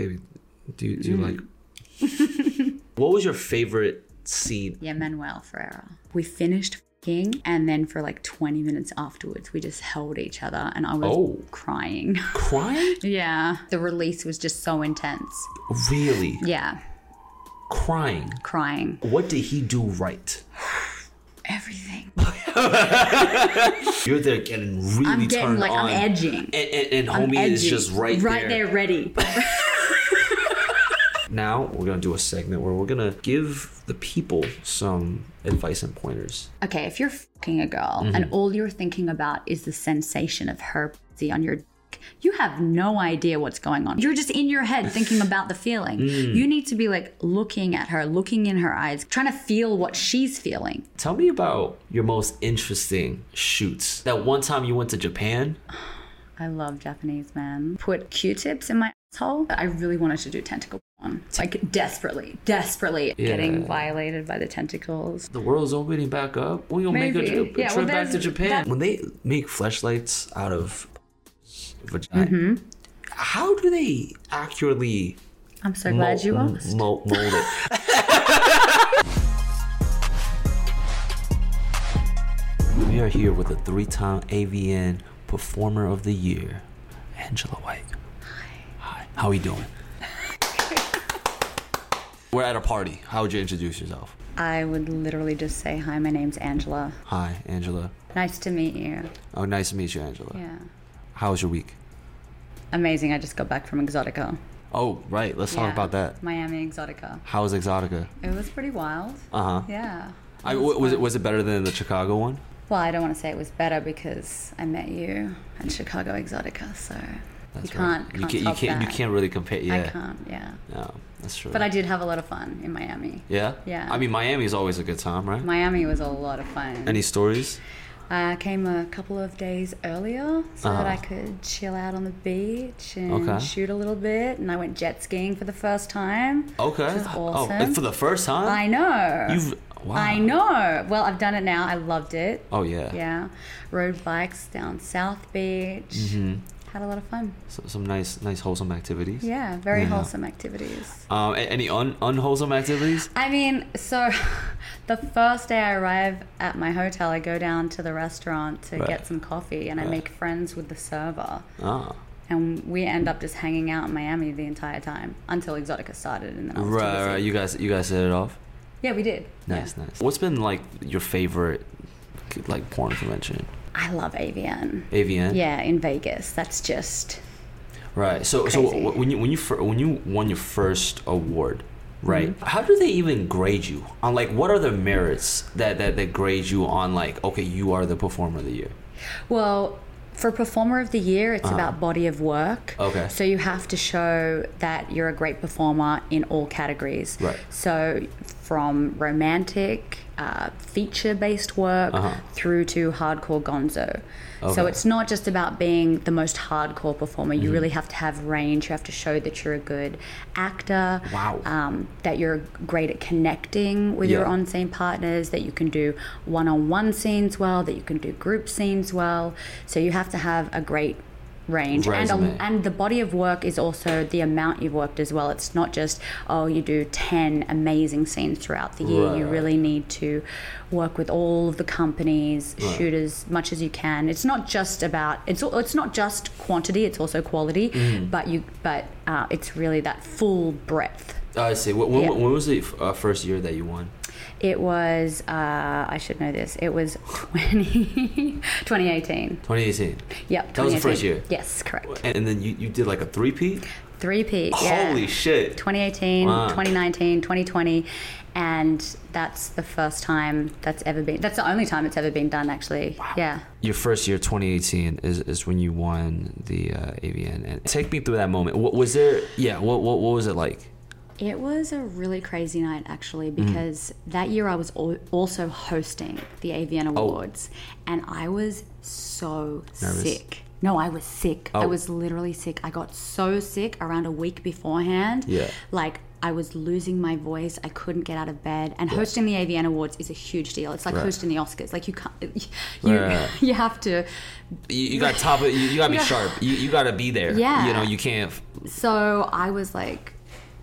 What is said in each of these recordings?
baby, do you, do you Mm. like? what was your favorite scene? Yeah, Manuel Ferrara. We finished king and then for like 20 minutes afterwards we just held each other and I was Oh. crying. Crying? yeah. The release was just so intense. Really? Yeah. Crying. Crying. What did he do right? Everything. You're there getting really I'm getting turned like on. I'm edging. And, and, and I'm homie is edging. just right, there. right there, ready. Now we're gonna do a segment where we're gonna give the people some advice and pointers. okay, if you're fucking a girl Mm-hmm. and all you're thinking about is the sensation of her pussy on your you have no idea what's going on. You're just in your head thinking about the feeling. Mm. You need to be like looking at her, looking in her eyes, trying to feel what she's feeling. Tell me about your most interesting shoots. That one time you went to Japan. I love Japanese men. Put Q-tips in my asshole. I really wanted to do tentacle porn. Like desperately, desperately getting violated by the tentacles. The world's opening back up. We're gonna make a, Maybe. a Yeah, trip well, back to Japan. that- When they make fleshlights out of vagina, Mm-hmm. how do they accurately I'm so glad you asked. mold, mold it? we are here with a three-time AVN Performer of the Year, Angela White. How are you doing? We're at a party. How would you introduce yourself? I would literally just say, "Hi, my name's Angela. Hi, Angela. Nice to meet you." Oh, nice to meet you, Angela. Yeah. How was your week? Amazing. I just got back from Exxxotica. Oh, right. Let's talk about that. Miami Exxxotica. How was Exxxotica? It was pretty wild. Uh huh. Yeah. I, w- was it was it better than the Chicago one? Well, I don't want to say it was better because I met you at Chicago Exxxotica, so That's you can't, right. You can't. You can't. You can't really compare. Yeah. I can't. Yeah. No, that's true. But I did have a lot of fun in Miami. Yeah. Yeah. I mean, Miami is always a good time, right? Miami was a lot of fun. Any stories? I came a couple of days earlier so that Uh-huh. I could chill out on the beach and Okay. shoot a little bit. And I went jet skiing for the first time. Okay. Which was Oh, awesome. for the first time. I know. You've. Wow. I know. Well, I've done it now. I loved it. Oh yeah. Yeah. Rode bikes down South Beach. Mm-hmm. Had a lot of fun. So, some nice, nice wholesome activities. Yeah, very Yeah. wholesome activities. Um, any un- unwholesome activities? I mean, so the first day I arrive at my hotel, I go down to the restaurant to Right. get some coffee and I make friends with the server. Ah. And we end up just hanging out in Miami the entire time until Exxxotica started and then I was Right, right. You guys, you guys hit it off. Yeah, we did. Nice, Yeah. nice. What's been like your favorite, like porn convention? I love AVN. AVN. Yeah, in Vegas. That's just Right. So, so Crazy. wh- when you when you when you won your first award, right? Mm-hmm. How do they even grade you on like what are the merits that that that grade you on like okay you are the performer of the year? Well, for Performer of the Year, it's Uh-huh. about body of work. Okay. So you have to show that you're a great performer in all categories. Right. So from romantic, uh, feature based work Uh-huh. through to hardcore gonzo. So it's not just about being the most hardcore performer. Mm-hmm. You really have to have range. You have to show that you're a good actor. Wow. Um, that you're great at connecting with your on scene partners, that you can do one on one scenes well, that you can do group scenes well. So you have to have a great range and, a, and the body of work is also the amount you've worked as well it's not just oh you do 10 amazing scenes throughout the year you Right. really need to work with all of the companies Right. shoot as much as you can it's not just about it's it's not just quantity it's also quality Mm. but you but uh, it's really that full breadth Oh, I see. When, when, Yeah. when was the uh, first year that you won? It was uh, I should know this it was 20, 2018 2018. yep That was the first year? yes correct And, and then you, you did like a three peat. three peat yeah. Holy shit! 2018, Wow. 2019, 2020, and that's the first time that's ever been. That's the only time it's ever been done, actually. Yeah. Your first year, 2018, is, is when you won the uh, AVN. And take me through that moment. What was there? Yeah. What what, what was it like? It was a really crazy night, actually, Mm-hmm. because that year I was also hosting the AVN Oh. Awards, and I was so Nervous? sick. No, I was sick. I Oh. was literally sick. I got so sick around a week beforehand. Yeah. Like I was losing my voice. I couldn't get out of bed. And hosting the AVN Awards is a huge deal. It's like Right. hosting the Oscars. Like you can't. You Right. you have to. You, you got to top it. You, you got to be Yeah. sharp. You, you got to be there. Yeah. You know, you can't. So I was like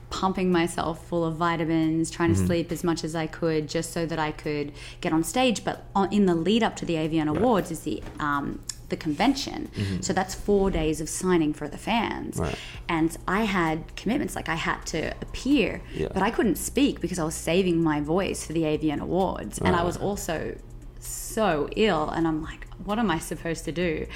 pumping myself full of vitamins, trying Mm-hmm. to sleep as much as I could, just so that I could get on stage. But on, in the lead up to the AVN Awards is the um, the convention. So that's four days of signing for the fans. Mm-hmm. Right. And I had commitments, like I had to appear, Yeah. but I couldn't speak because I was saving my voice for the AVN Awards. And I was also so ill, and I'm like, what am I supposed to do?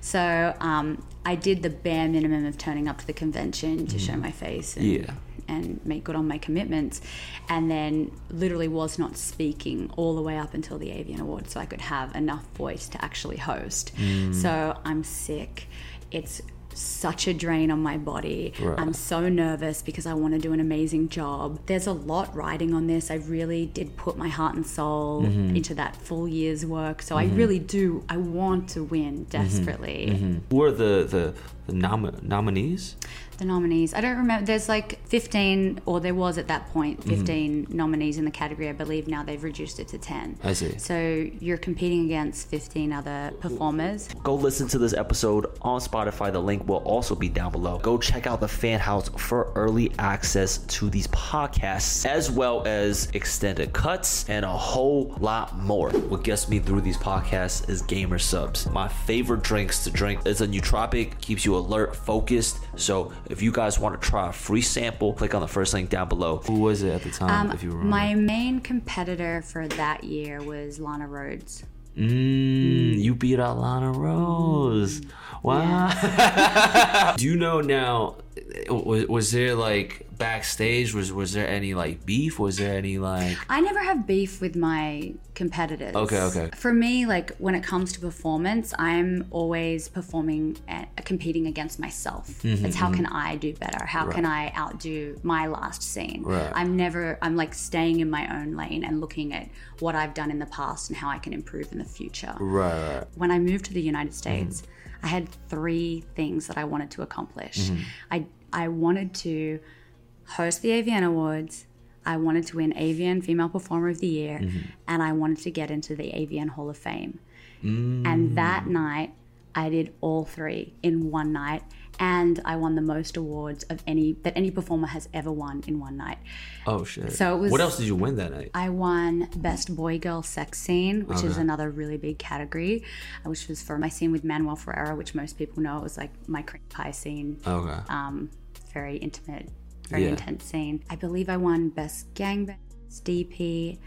So um, I did the bare minimum of turning up to the convention to show my face and, Yeah. And make good on my commitments, and then literally was not speaking all the way up until the AVN Awards, so I could have enough voice to actually host. Mm. So I'm sick. It's such a drain on my body. Right. I'm so nervous because I want to do an amazing job. There's a lot riding on this. I really did put my heart and soul mm-hmm. into that full year's work. So I mm-hmm. really do. I want to win mm-hmm. desperately. Who are the the, the nom- nominees? The nominees. I don't remember. There's like 15, or there was at that point mm-hmm. 15 nominees in the category. I believe now they've reduced it to 10. I see. So you're competing against 15 other performers. Go listen to this episode on Spotify. The link will also be down below. Go check out the fan house for early access to these podcasts, as well as extended cuts and a whole lot more. What gets me through these podcasts is Gamer Supps. My favorite drinks to drink is a nootropic, keeps you alert, focused. So if you guys want to try a free sample, click on the first link down below. Who was it at the time? Um, if you remember. my main competitor for that year was Lana Rhoades. Mm, you beat out Lana Rose. Wow. Do you know now? Was, was there like backstage? Was was there any like beef? Was there any like? I never have beef with my competitors. Okay, okay. For me, like when it comes to performance, I'm always performing, and competing against myself. Mm-hmm, it's how can I do better? How can I outdo my last scene? Right. I'm never. I'm like staying in my own lane and looking at what I've done in the past and how I can improve in the future. Right, right. when I moved to the United Mm-hmm. States, I had three things that I wanted to accomplish. Mm-hmm. I I wanted to host the AVN Awards. I wanted to win AVN Female Performer of the Year, Mm-hmm. and I wanted to get into the AVN Hall of Fame. Mm. And that night, I did all three in one night, and I won the most awards of any that any performer has ever won in one night. Oh shit. So it was- What else did you win that night? I won Best Boy Girl Sex Scene, which is another really big category, which was for my scene with Manuel Ferrara, which most people know. It was like my cream pie scene, Okay. um, very intimate, very Yeah. intense scene. I believe I won Best Gangbang, DP.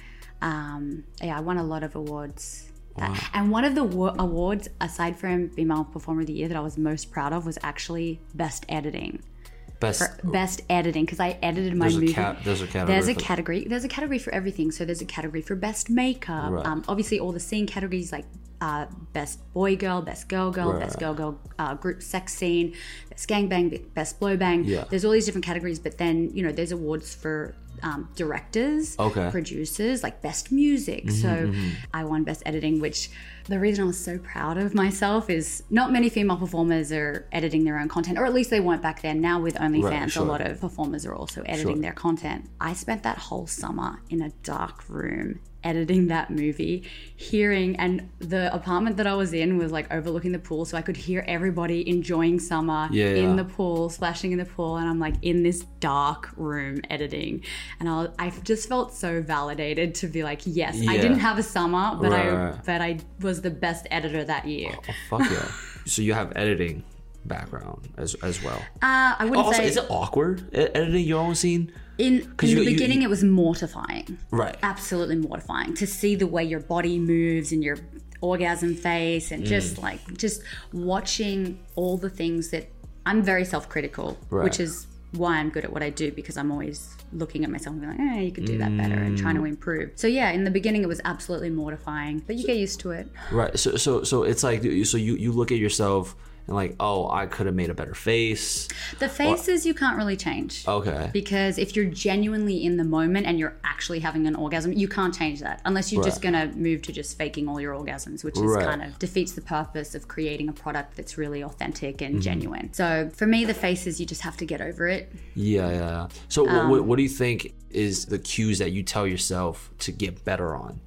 Um, yeah, I won a lot of awards. That- And one of the wa- awards, aside from Female Performer of the Year, that I was most proud of was actually Best Editing Best. best editing because I edited my There's a movie. cat- there's a category There's a category. There's a category for everything. So there's a category for best makeup. Right. Um, obviously, all the scene categories like uh, best boy girl, best girl girl, Right, best girl girl uh, group sex scene, best gangbang, best blow bang. Yeah. There's all these different categories, but then you know there's awards for um, directors, Okay. Mm-hmm, producers, like best music. so I won best editing, which the reason I was so proud of myself is not many female performers are editing their own content, or at least they weren't back then. Now with OnlyFans, Right, sure. a lot of performers are also editing Sure. their content. I spent that whole summer in a dark room editing that movie, hearing, and the apartment that I was in was like overlooking the pool, so I could hear everybody enjoying summer Yeah, in yeah. the pool, splashing in the pool, and I'm like in this dark room editing, and I, I just felt so validated to be like, yes, I didn't have a summer, but I, Right, right. but I was the best editor that year. Oh, fuck yeah. so you have editing background as as well. Uh, I wouldn't Also, say is it awkward editing your own scene? in, in you- the you- beginning it was mortifying. Right. absolutely mortifying to see the way your body moves and your orgasm face and Mm. just like just watching all the things that I'm very self-critical Right. which is why I'm good at what I do because I'm always looking at myself and being like, eh, you could do that better and Mm. trying to improve. So yeah, in the beginning it was absolutely mortifying, but you get used to it. Right. So so so it's like so you you look at yourself and like, oh, I could have made a better face. The faces you can't really change. Okay. Because if you're genuinely in the moment and you're actually having an orgasm, you can't change that unless you're just going to move to just faking all your orgasms, which is Right. kind of defeats the purpose of creating a product that's really authentic Mm-hmm. and genuine. So for me, the faces, you just have to get over it. Yeah, yeah. yeah. So, Um, what, what do you think is the cues that you tell yourself to get better on?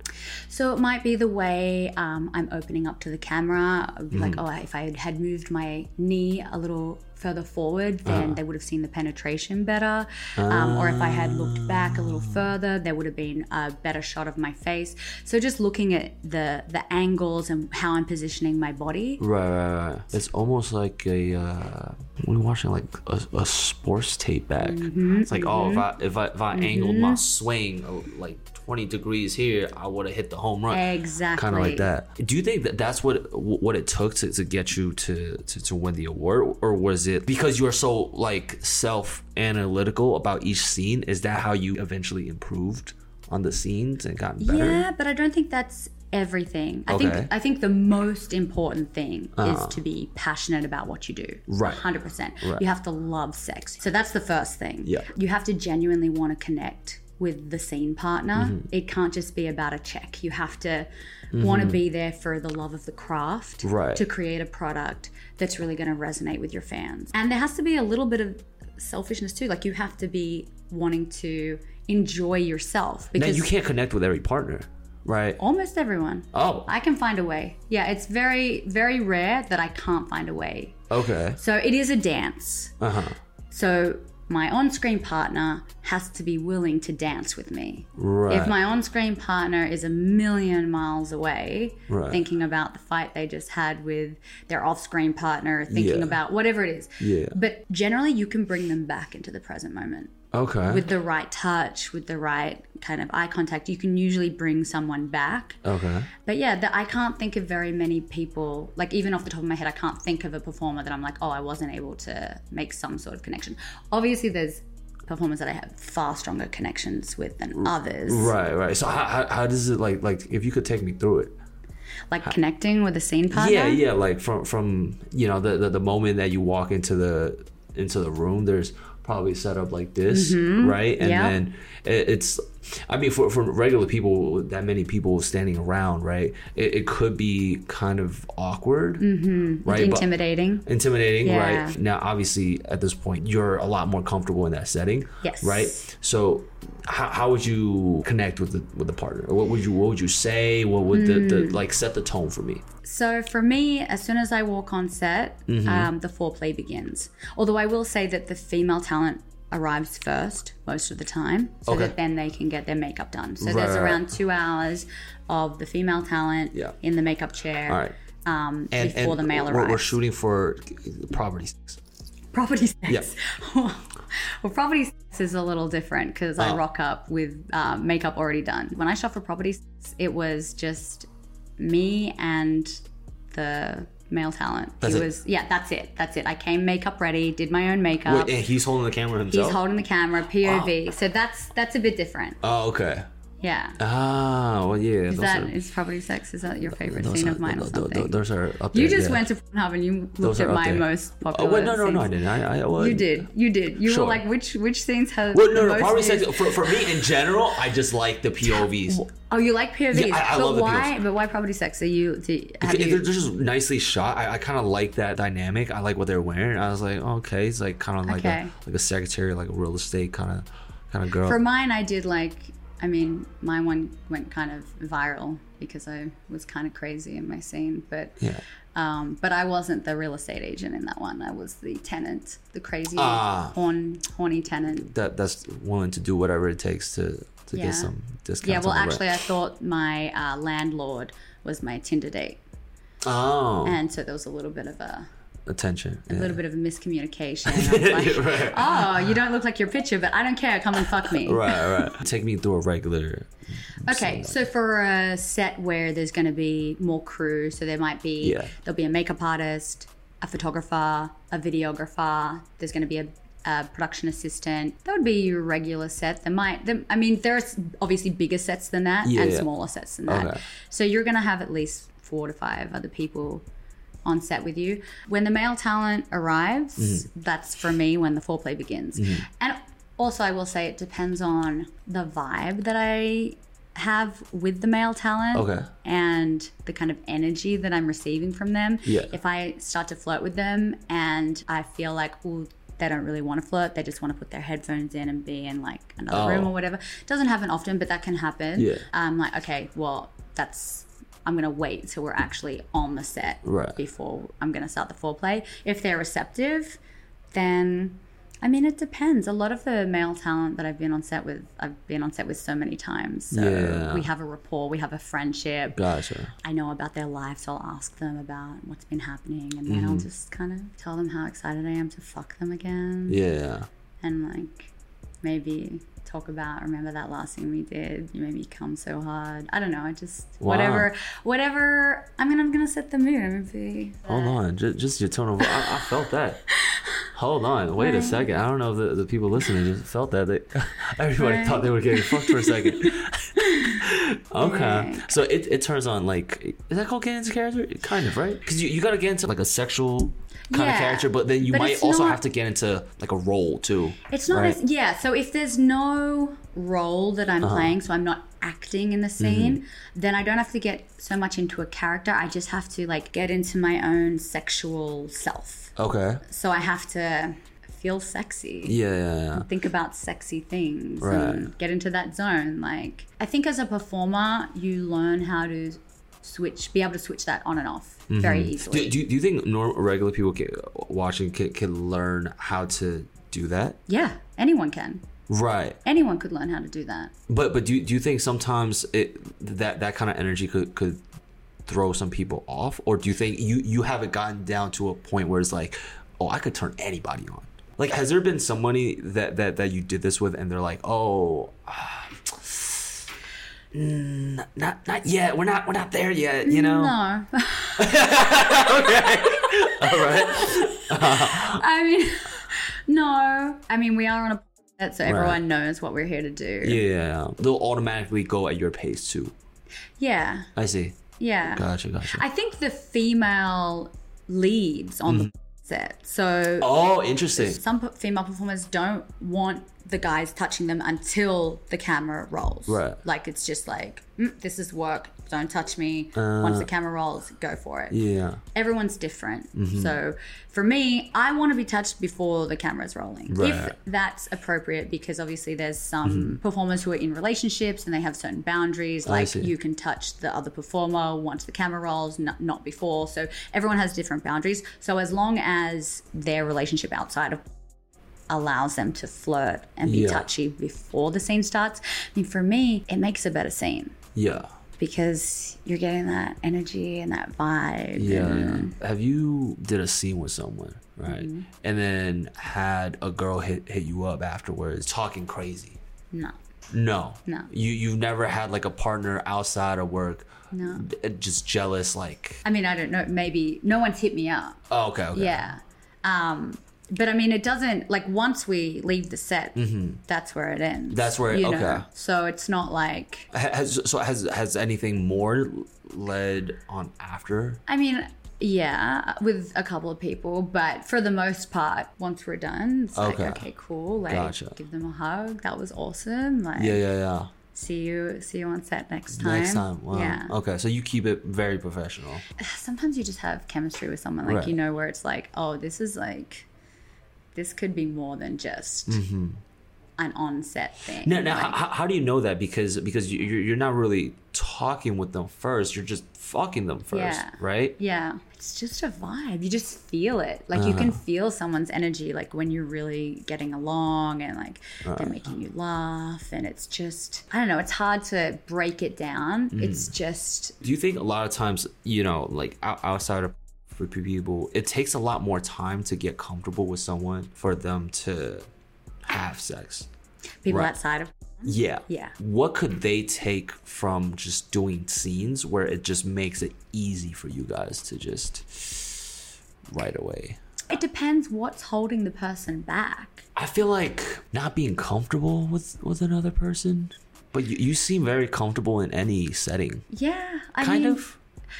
So it might be the way um, I'm opening up to the camera. Like, Mm-hmm. oh, if I had moved my knee a little further forward, then Uh-huh. they would have seen the penetration better. Um, or if I had looked back a little further, there would have been a better shot of my face. So just looking at the the angles and how I'm positioning my body. Right, right, right. It's almost like a uh, when watching like a, a sports tape back. Mm-hmm, it's like, oh, if I if I if I angled my swing uh, like 20 degrees here, I would have hit the home run. Exactly. Kind of like that. Do you think that that's what what it took to, to get you to, to to win the award, or was it because you are so like self analytical about each scene? Is that how you eventually improved on the scenes and gotten better? Yeah, but I don't think that's everything. I Okay. Think I think the most important thing uh-huh. is to be passionate about what you do. Right. 100%. Right. You have to love sex. So that's the first thing. Yeah. You have to genuinely want to connect with the scene partner. Mm-hmm. It can't just be about a check. You have to want to be there for the love of the craft Mm-hmm. Right. to create a product that's really going to resonate with your fans. And there has to be a little bit of selfishness too. Like you have to be wanting to enjoy yourself Now because you can't connect with every partner, right? almost everyone. Oh, I can find a way. Yeah, it's very, very rare that I can't find a way. okay. So it is a dance. Uh huh. So my on screen partner has to be willing to dance with me. Right. If my on screen partner is a million miles away, Right. thinking about the fight they just had with their off screen partner, thinking Yeah. about whatever it is. Yeah. But generally, you can bring them back into the present moment Okay. with the right touch, with the right kind of eye contact. You can usually bring someone back. okay. But yeah, the, I can't think of very many people, like even off the top of my head, I can't think of a performer that I'm like, oh, I wasn't able to make some sort of connection. Obviously, there's performers that I have far stronger connections with than others. Right, right. So how, how, how does it like like if you could take me through it? Like connecting with a scene partner. Yeah, yeah. Like from from you know the, the the moment that you walk into the into the room, there's probably set up like this, right? And Mm-hmm. Yeah. then it, it's. I mean, for, for regular people, that many people standing around, right? It, it could be kind of awkward, mm-hmm. right? But- Intimidating. intimidating, Yeah. right? Now, obviously, at this point, you're a lot more comfortable in that setting, Yes. right? So, how, how would you connect with the with the partner? What would you What would you say? What would the, Hmm. the like set the tone for me? So for me, as soon as I walk on set, Mm-hmm. um, the foreplay begins. Although I will say that the female talent arrives first most of the time, so Okay. that then they can get their makeup done. So Right, there's right. around two hours of the female talent Yeah. in the makeup chair All right, um, and before and the male arrives. we're shooting for property properties. property sex. Yeah. well, property sex is a little different because I Oh. rock up with uh, makeup already done. When I shot for property sex, it was just me and the male talent. That's he it? was yeah, that's it. That's it. I came makeup ready, did my own makeup. Wait, and he's holding the camera himself. He's holding the camera, POV. So that's that's a bit different. oh, okay. Yeah. Ah, well, yeah. That are- is property sex? Is that your favorite scene are- of mine or something? Those are up there. you just yeah. went to Pornhub and you looked at my there. most Oh, popular. wait, no, no, no, I didn't. I, I well, You did. You did. You Sure. were like, which which scenes have Well, no, the no. views? sex for, for me in general. I just like the POVs. Oh, you like POVs, Yeah, I- I but love the why? POVs. But why property sex? Are you? Do, have If you they're just nicely shot. I, I kind of like that dynamic. I like what they're wearing. I was like, oh, okay, it's like kind of like Okay. a like a secretary, like a real estate kind of kind of girl. for mine, I did like. I mean, my one went kind of viral because I was kind of crazy in my scene, but yeah. um, but I wasn't the real estate agent in that one. I was the tenant, the crazy Ah. horn, horny tenant. That that's willing to do whatever it takes to to Yeah. get some discounts. Yeah, well, rent. actually, I thought my uh, landlord was my Tinder date, oh, and so there was a little bit of a attention. a little bit of a miscommunication. Like, oh, you don't look like your picture, but I don't care. Come and fuck me. Right, right. Take me through a regular. Okay, so for a set where there's going to be more crew, so there might be Yeah. there'll be a makeup artist, a photographer, a videographer. There's going to be a, a production assistant. That would be your regular set. There might, there, I mean, there are obviously bigger sets than that Yeah, and yeah. smaller sets than that. Okay. So you're going to have at least four to five other people on set with you. When the male talent arrives, Mm-hmm. that's for me when the foreplay begins. And also, I will say it depends on the vibe that I have with the male talent Okay. and the kind of energy that I'm receiving from them. Yeah. If I start to flirt with them and I feel like, oh, they don't really want to flirt, they just want to put their headphones in and be in like another room Oh. or whatever. Doesn't happen often, but that can happen. Yeah. I'm like, okay, well, that's. I'm gonna wait till we're actually on the set Right. before I'm gonna start the foreplay. If they're receptive, then I mean it depends. A lot of the male talent that I've been on set with, I've been on set with so many times. So Yeah. we have a rapport, we have a friendship. Gotcha. I know about their life, so I'll ask them about what's been happening, and then I'll Mm-hmm. just kind of tell them how excited I am to fuck them again, Yeah. and like maybe talk about remember that last thing we did. You made me come so hard. I don't know. I just Wow. whatever, whatever. I mean, I'm gonna set the mood. I'm gonna be. Hold on, just, just your tone of voice. I, I felt that. Hold on, wait a second. I don't know if the, the people listening just felt that. They, everybody Right. thought they were getting fucked for a second. okay, Dang. so it, it turns on like is that called getting into character? Kind of right, because you, you got to get into like a sexual kind of character, but then you but might also not- have to get into like a role too. It's not right? as yeah. So if there's no role that Uh-huh. I'm playing, so I'm not acting in the Mm-hmm. scene, then I don't have to get so much into a character. I just have to like get into my own sexual self. Okay. So I have to feel sexy. Yeah, yeah, yeah. Think about sexy things Right. and get into that zone. Like I think as a performer, you learn how to switch, be able to switch that on and off very easily. Mm-hmm. Do, do, do you think normal regular people can, watching can, can learn how to do that? yeah, anyone can. Right. Anyone could learn how to do that. But but do you, do you think sometimes it that that kind of energy could could throw some people off, or do you think you you haven't gotten down to a point where it's like, oh, I could turn anybody on? Like, has there been somebody that that that you did this with, and they're like, oh. ah, mm, not not yet. We're not we're not there yet. You know. No. okay. All right. I mean, no. I mean, we are on a set, so everyone knows what we're here to do. Yeah. They'll automatically go at your pace too. Yeah. I see. Yeah. Gotcha. Gotcha. I think the female leads on the set. So oh, interesting. some female performers don't want the guys touching them until the camera rolls. Right. Like it's just like, mm, this is work. Don't touch me. Once the camera rolls, go for it. Uh. Yeah. everyone's different. Mm-hmm. So for me, I want to be touched before the camera's rolling. Right. Mm-hmm. If that's appropriate, because obviously there's some performers who are in relationships and they have certain boundaries. Like you can touch the other performer once the camera rolls, not, not before. So everyone has different boundaries. So as long as their relationship outside of allows them to flirt and be Yeah. touchy before the scene starts. I mean, for me, it makes a better scene Yeah. Because you're getting that energy and that vibe. Yeah, and- Have you did a scene with someone, right? Mm-hmm. And then had a girl hit hit you up afterwards, talking crazy? No. No. No. You you've never had like a partner outside of work, No. d- just jealous, like. I mean, I don't know. Maybe no one's hit me up. Oh, okay. Okay. Yeah. Um, but I mean, it doesn't like once we leave the set, that's where it ends. Mm-hmm. That's where it- you know? okay. So it's not like Has so has has anything more led on after? I mean, yeah, with a couple of people, but for the most part, once we're done, it's Okay. like okay, cool. Like Gotcha. give them a hug. That was awesome. Like Yeah, yeah, yeah. see you, see you on set next time. Next time. Wow. Yeah. Okay, so you keep it very professional. sometimes you just have chemistry with someone like Right. you know where it's like oh this is like this could be more than just an on-set thing Mm-hmm. Now, now Like, how, how do you know that? Because because you- you're you're not really talking with them first. You're just fucking them first, Yeah. right? yeah it's just a vibe you just feel it like you Uh-huh. can feel someone's energy like when you're really getting along and like Uh-huh. they're making you laugh and it's just i don't know it's hard to break it down Mm-hmm. it's just Do you think a lot of times, you know, like outside of for people, it takes a lot more time to get comfortable with someone for them to have sex? people Right. outside of Yeah. Yeah. What could they take from just doing scenes where it just makes it easy for you guys to just right away? it depends what's holding the person back I feel like not being comfortable with with another person, but you, you seem very comfortable in any setting. yeah i Kind mean of.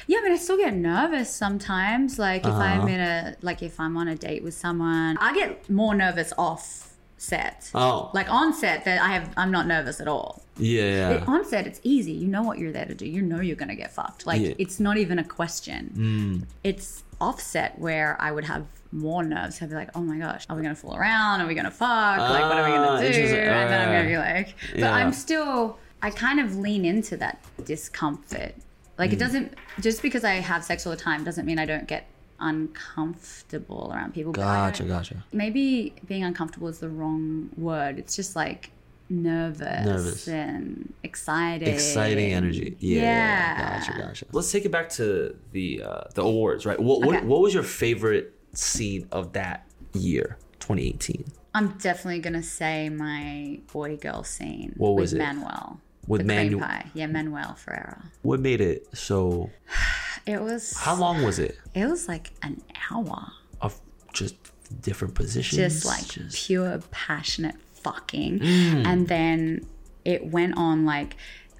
Yeah, I mean, I still get nervous sometimes. Like if I'm Uh-huh. in a like if I'm on a date with someone, I get more nervous off set. Oh. like on set that I have, I'm not nervous at all. Yeah, on set, it's easy. You know what you're there to do. You know you're gonna get fucked. Like Yeah. it's not even a question. Mm. It's offset where I would have more nerves. I'd be like, oh my gosh, are we gonna fool around? Are we gonna fuck? like what are we Ah, gonna do? interesting. And then I'm gonna be Ah. like, but Yeah. I'm still. I kind of lean into that discomfort. Like Mm. it doesn't just because I have sex all the time doesn't mean I don't get uncomfortable around people. Gotcha, gotcha. maybe being uncomfortable is the wrong word. It's just like nervous, Nervous. and excited. Exciting energy. Yeah, Yeah. Gotcha, gotcha. Let's take it back to the uh, the awards, right? What what, Okay. what was your favorite scene of that year, 2018? I'm definitely gonna say my boy girl scene What was with it? Manuel. With the cream pie. Yeah, Manuel Ferrara. What made it so? It was How long was it? it was like an hour. Of just different positions. Just like Just- pure passionate fucking. Mm. And then it went on like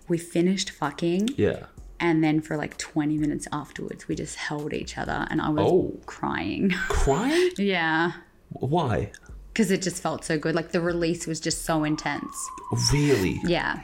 we finished fucking yeah. and then for like 20 minutes afterwards we just held each other and I was Oh. crying. Crying? yeah. Why? Because it just felt so good. Like the release was just so intense. Really? Yeah.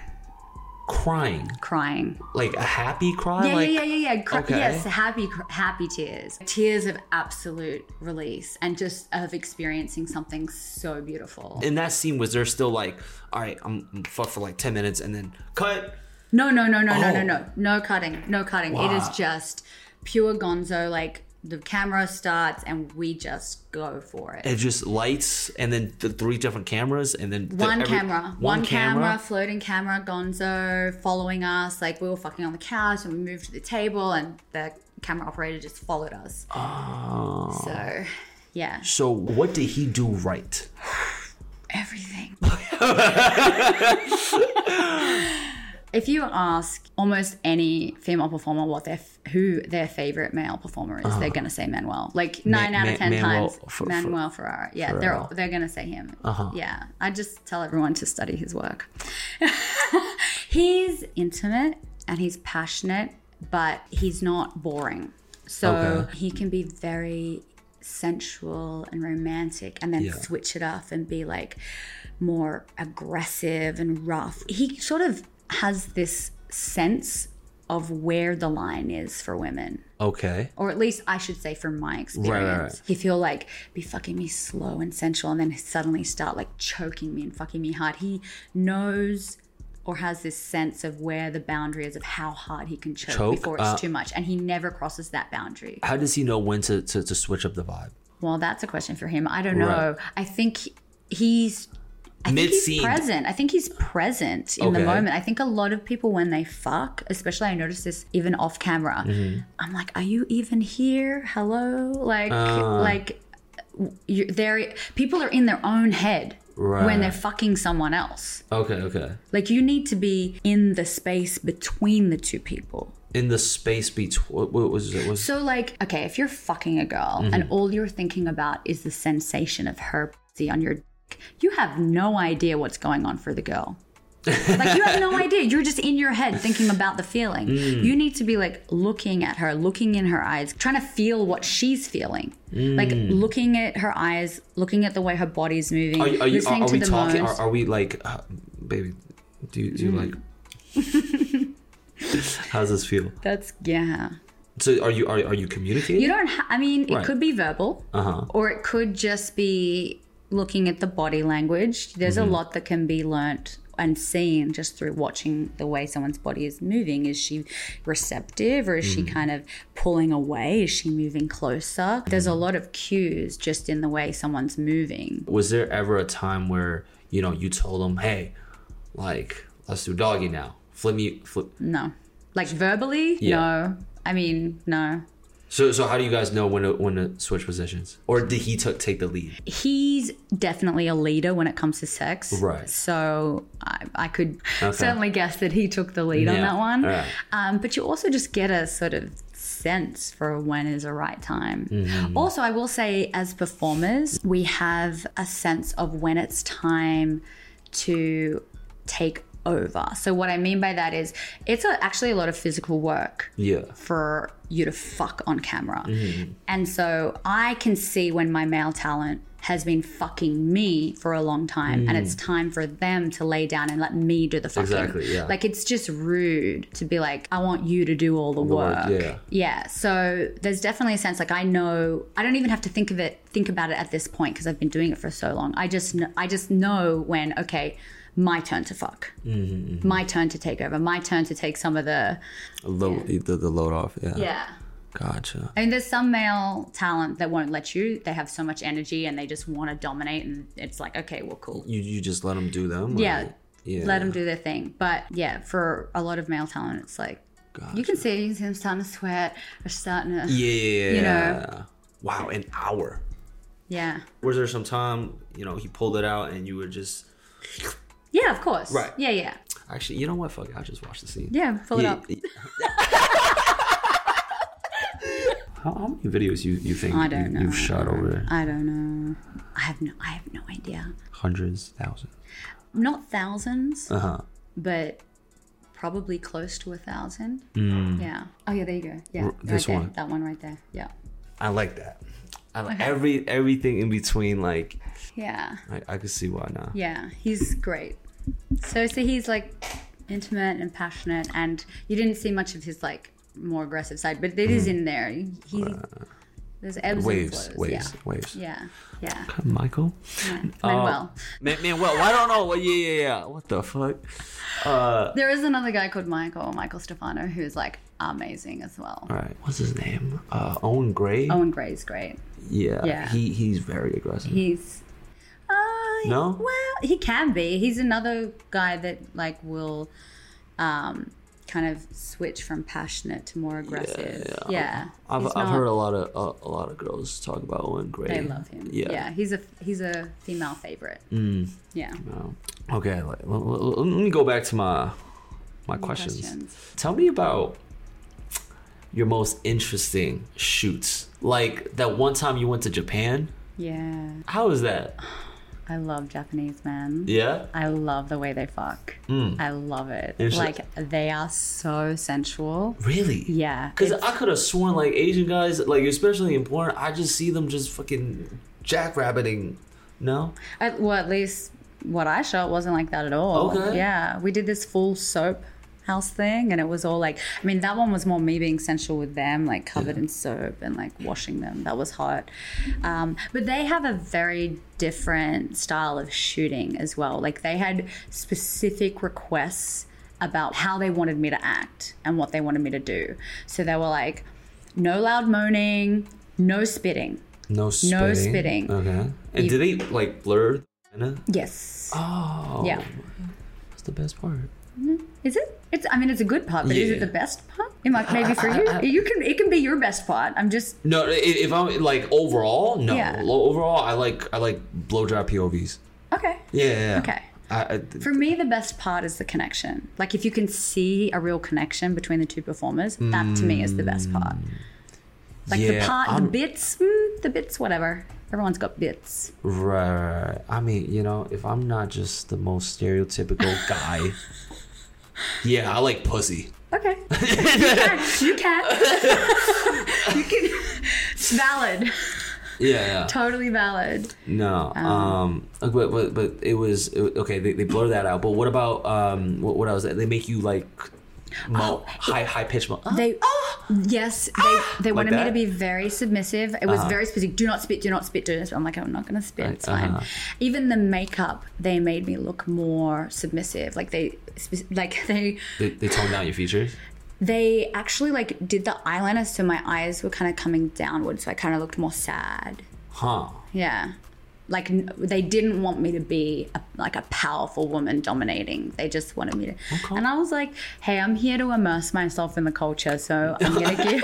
Crying? Crying. Like a happy cry? Yeah, like, yeah, yeah, yeah, yeah. Cr- okay. Yes, happy, happy tears. Tears of absolute release and just of experiencing something so beautiful. In that scene, was there still like, all right, I'm, I'm fucked for like 10 minutes and then cut? No, no, no, no, no, no, Oh. no. No cutting. No cutting. It is just pure gonzo. Like the camera starts and we just go for it. It just lights and then the three different cameras and then the- one every- camera, one, camera, floating camera, Gonzo following us. Like we were fucking on the couch and we moved to the table and the camera operator just followed us. Oh. So, yeah, So what did he do right? everything. if you ask almost any female performer what their who their favorite male performer is, they're gonna say Manuel. Like nine out of ten Manuel times, Manuel Ferrara. Yeah, Ferrara. they're they're gonna say him. Uh-huh. Yeah, I just tell everyone to study his work. he's intimate and he's passionate, but he's not boring. So Okay. he can be very sensual and romantic and then Yeah. switch it up and be like more aggressive and rough. He sort of has this sense of where the line is for women. Okay. Or at least I should say from my experience. right. He feel like be fucking me slow and sensual and then suddenly start like choking me and fucking me hard. He knows or has this sense of where the boundary is of how hard he can choke, Choke? before it's Uh, too much. And he never crosses that boundary. How does he know when to, to, to switch up the vibe? Well, that's a question for him. I don't know. I think he's. I think he's present. I think he's present in the moment. I think a lot of people when they fuck, especially I notice this even off camera. Mm-hmm. I'm like, are you even here? Hello, like, Ah. like, you they're people are in their own head Right. when they're fucking someone else. Okay, okay. Like you need to be in the space between the two people. In the space between what, was it? Was So, like, okay, if you're fucking a girl and Mm-hmm. all you're thinking about is the sensation of her pussy on your you have no idea what's going on for the girl. like, you have no idea. You're just in your head thinking about the feeling. Mm. You need to be like looking at her, looking in her eyes, trying to feel what she's feeling. Like, looking at her eyes, looking at the way her body's moving, Mm. are, you- are, you, are, are we talking? Are, are we like, uh, baby? Do you, do you like? How's this feel? That's, yeah. So are you are, are you communicating? You don't. Ha- I mean, it could be verbal, Uh-huh. or it could just be looking at the body language. There's Mm-hmm. a lot that can be learnt and seen just through watching the way someone's body is moving. Is she receptive, or is Mm-hmm. she kind of pulling away? Is she moving closer? There's a Mm-hmm. lot of cues just in the way someone's moving. was there ever a time where you know you told them, hey, like let's do doggy now, flip me, flip. No, like verbally, Yeah. no. I mean, no. So so how do you guys know when to when to switch positions, or did he took take the lead? he's definitely a leader when it comes to sex. Right. So I, I could Okay. certainly guess that he took the lead on that one. Alright. Um, but you also just get a sort of sense for when is a right time. Mm-hmm. Also, I will say, as performers, we have a sense of when it's time to take over. So what I mean by that is it's a, actually a lot of physical work Yeah. for you to fuck on camera. Mm-hmm. And so I can see when my male talent has been fucking me for a long time and it's mm. time for them to lay down and let me do the fucking. Exactly, yeah. Like it's just rude to be like, I want you to do all the, work, work. yeah. Yeah. So there's definitely a sense like I know I don't even have to think of it think about it at this point because I've been doing it for so long. I just I just know when okay, my turn to fuck. Mm-hmm, My turn to take over. My turn to take some of the Load, the, the load off. Yeah. yeah. Gotcha. I mean, there's some male talent that won't let you. They have so much energy and they just want to dominate, and it's like, okay, well, cool. You you just let them do them. or- Yeah, Yeah. let them do their thing. But yeah, for a lot of male talent, it's like you can see, you can see him starting to sweat or starting to, Yeah. You know. Wow, an hour. yeah, Was there some time, you know, he pulled it out and you were just yeah, of course, Right. Yeah, yeah, actually, you know what? Fuck, it, I'll just watch the scene. yeah. Pull it Yeah, up. yeah. how, how many videos you you think I don't you, know. you've shot over? There? I don't know. I have no. I have no idea. Hundreds, thousands. Not thousands, Uh huh. but probably close to a thousand. Yeah. Oh yeah, there you go. Yeah, R- right this there. one. That one right there. Yeah. I like that. I like every everything in between. Like Yeah. I, I could see why now. Yeah, he's great. So, so he's like intimate and passionate, and you didn't see much of his like more aggressive side, but it is in there. He, there's ebbs. Waves, and flows. waves, waves. Yeah, yeah, Michael. yeah. Uh, Manuel. Man, man, well, I don't know. Yeah, yeah, yeah. What the fuck? Uh, there is another guy called Michael, Michael Stefano, who's like amazing as well. all right. What's his name? Uh, Owen Gray. Owen Gray's great. yeah. yeah. He he's very aggressive. He's. No? Well, he can be. He's another guy that like will, um, kind of switch from passionate to more aggressive. Yeah. I've, He's I've not- heard a lot of uh, a lot of girls talk about Owen Gray. They love him. Yeah. Yeah. he's a he's a female favorite. Mm. Yeah. Okay. Let, let- let- let me go back to my my questions. questions. Tell me about your most interesting shoots. Like that one time you went to Japan. Yeah. How was that? I love Japanese men. Yeah. I love the way they fuck. Mm. I love it. Like they are so sensual. Really? Yeah. Because I could have sworn like Asian guys, like especially in porn, I just see them just fucking jackrabbiting. No. I, well, at least what I shot wasn't like that at all. Okay. Yeah, we did this full soap house thing, and it was all like, I mean, that one was more me being sensual with them, like covered in soap and like washing them. That was hot. Um, but they have a very different style of shooting as well. Like they had specific requests about how they wanted me to act and what they wanted me to do. So they were like, no loud moaning, no spitting. No spitting. spitting. Okay. And did they like blur? Yes. Oh. Yeah. That's the best part. Is it? It's. I mean, it's a good part, but is it the best part? It might maybe for you. You can. It can be your best part. I'm just. No, if I'm like overall, no. Yeah. Overall, I like I like blowjob POVs. Okay. Yeah. yeah, yeah. Okay. I, I, For me, the best part is the connection. Like if you can see a real connection between the two performers, that to me is the best part. Like the part, the I'm- bits, mm, the bits, whatever. Everyone's got bits. right, right, right. I mean, you know, if I'm not just the most stereotypical guy, yeah, I like pussy. Okay. you can. you can. It's valid. Yeah, yeah. Totally valid. No, um, but but but it was it, okay. They, they blur that out. But what about um, what, what else? They make you like Oh, mo- high high pitch. Mo- They ah, ah, yes, they ah! they wanted me to be very submissive. It was uh-huh. very specific. Do not spit. Do not spit. Do not spit. I'm like, I'm not gonna spit. It's fine. uh-huh. Even the makeup, they made me look more submissive. Like they, like they, they, they tone down your features. they actually like did the eyeliner so my eyes were kind of coming downward so I kind of looked more sad. Huh. Yeah. Like they didn't want me to be a, like a powerful woman dominating. They just wanted me to. And I was like, "Hey, I'm here to immerse myself in the culture, so I'm gonna give,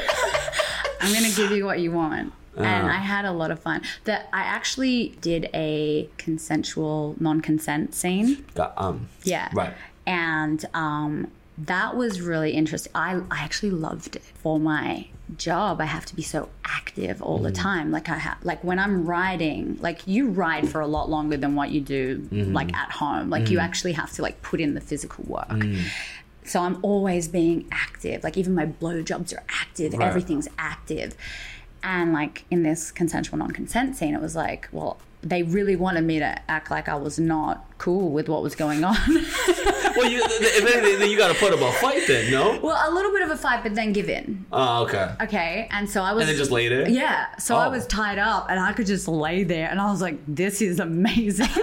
I'm gonna give you what you want." And I had a lot of fun. That I actually did a consensual non-consent scene. Got um. Yeah. Right. And um, that was really interesting. I, I actually loved it. For my job, I have to be so active all the mm. time. Like I have like when I'm riding, like you ride for a lot longer than what you do mm-hmm. like at home. Like you mm. actually have to like put in the physical work. Mm. So I'm always being active. Like even my blowjobs are active. Right. Everything's active. And like in this consensual non-consent scene, it was like, well, they really wanted me to act like I was not cool with what was going on. Well, you then, then you got to put up a fight then, no? well, a little bit of a fight, but then give in. Oh, okay. Okay, and so I was. And then just lay there. Yeah, so I Oh. was tied up, and I could just lay there, and I was like, "This is amazing."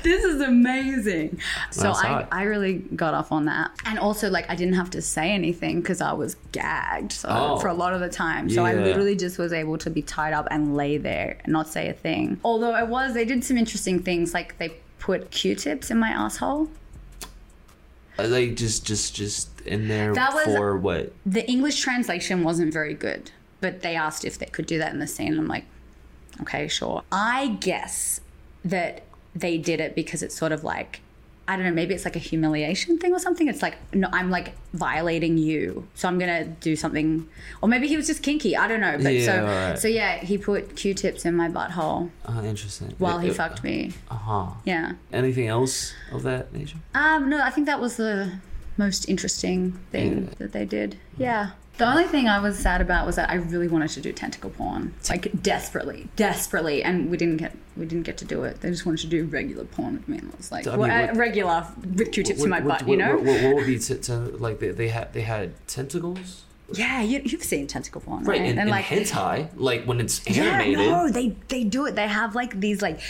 this is amazing. So That's I, hot. I really got off on that, and also like I didn't have to say anything because I was gagged. So Oh. for a lot of the time, so I literally just was able to be tied up and lay there and not say a thing. Although I was, they did some interesting things, like they put Q-tips in my asshole. Like just, just, just in there That was- for what? the English translation wasn't very good, but they asked if they could do that in the scene. I'm like, okay, sure. I guess that they did it because it's sort of like, I don't know, maybe it's like a humiliation thing or something. It's like, no, I'm like violating you, so I'm gonna do something, or maybe he was just kinky. I don't know. But Yeah, so, alright. so yeah, he put Q-tips in my butthole Uh, interesting. while he fucked me. Uh huh. Yeah. Anything else of that nature? Um, no, I think that was the most interesting thing that they did. Yeah. The only thing I was sad about was that I really wanted to do tentacle porn, like desperately, desperately, and we didn't get we didn't get to do it. They just wanted to do regular porn with me, and I was like, I mean, well, uh, what- regular with Q-tips in my What- butt, what- you know? What, what, what would be t- t- like they, they had they had tentacles, yeah, you, you've seen tentacle porn, right? right? And, and like, hentai, like when it's animated. yeah, no, they they do it. They have like these like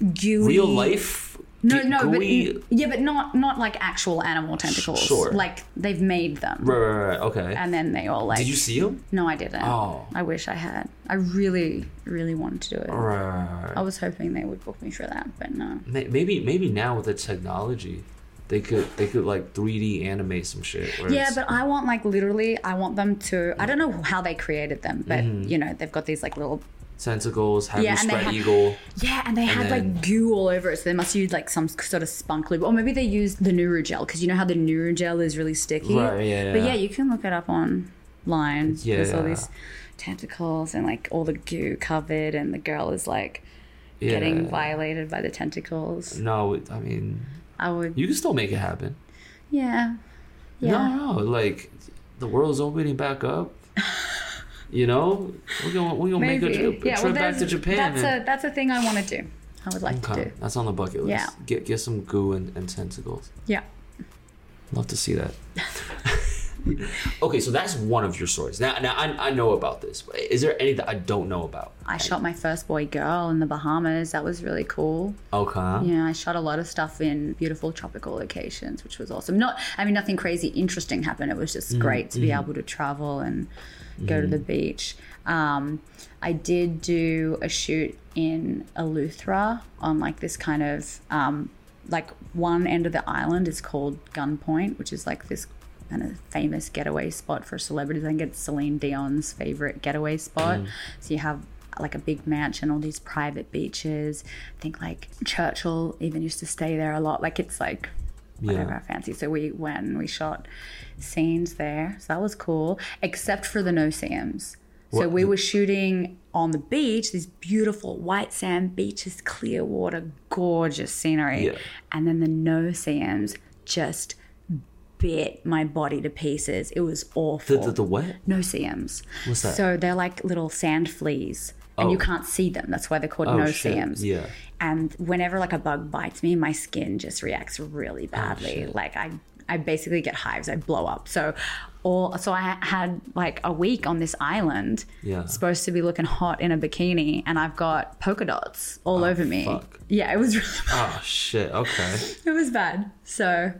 gooey real life. No, no, gooey, but yeah, but not not like actual animal tentacles. Sure. Like they've made them, right, right, right, okay. and then they all like. Did you see them? No, I didn't. Oh. I wish I had. I really, really wanted to do it. Right, right, right. I was hoping they would book me for that, but no. Maybe maybe now with the technology, they could they could like 3D animate some shit. Yeah, but I want like literally, I want them to. I don't know how they created them, but Mm-hmm. you know, they've got these like little. Tentacles, have Yeah, and spread have- eagle. Yeah, and they had then- like goo all over it, so they must use like some sort of spunk lube, or maybe they used the Nuru gel because you know how the Nuru gel is really sticky. Right, yeah, But yeah. yeah, you can look it up online. Yeah. There's all these tentacles and like all the goo covered, and the girl is like Yeah. getting violated by the tentacles. No, I mean I would. you can still make it happen. Yeah. Yeah. No, no, like the world's opening back up. You know, we're gonna we're gonna make a trip, yeah, trip back to Japan. That's a that's a thing I want to do. I would like to okay, do. that's on the bucket list. Yeah. Get get some goo and, and tentacles. Yeah. Love to see that. okay, so that's one of your stories. Now, now I, I know about this. Is there any that I don't know about? I shot my first boy girl in the Bahamas. That was really cool. Okay. Yeah, I shot a lot of stuff in beautiful tropical locations, which was awesome. Not, I mean, nothing crazy interesting happened. It was just Mm-hmm, great to be able to travel and go to the beach. Um, I did do a shoot in Eleuthera on like this kind of um, like one end of the island is called Gunpoint, which is like this kind of famous getaway spot for celebrities. I think it's Celine Dion's favorite getaway spot. So you have like a big mansion, all these private beaches. I think like Churchill even used to stay there a lot. Like it's like whatever Yeah. I fancy. So we went and we shot scenes there. So that was cool, except for the no-see-ums. So What- we were shooting on the beach, these beautiful white sand beaches, clear water, gorgeous scenery. Yeah. And then the no-see-ums just bit my body to pieces. It was awful. The, the, the what? no-see-ums. What's that? So they're like little sand fleas. And you Oh. can't see them. That's why they're called Oh, no. see-ums. Yeah. And whenever like a bug bites me, my skin just reacts really oh, badly. Oh, like I, I basically get hives. I blow up. So, all so I had like a week on this island. Yeah. Supposed to be looking hot in a bikini, and I've got polka dots all oh, over me. Oh, fuck. Yeah, it was really, Oh shit. Okay. it was bad. So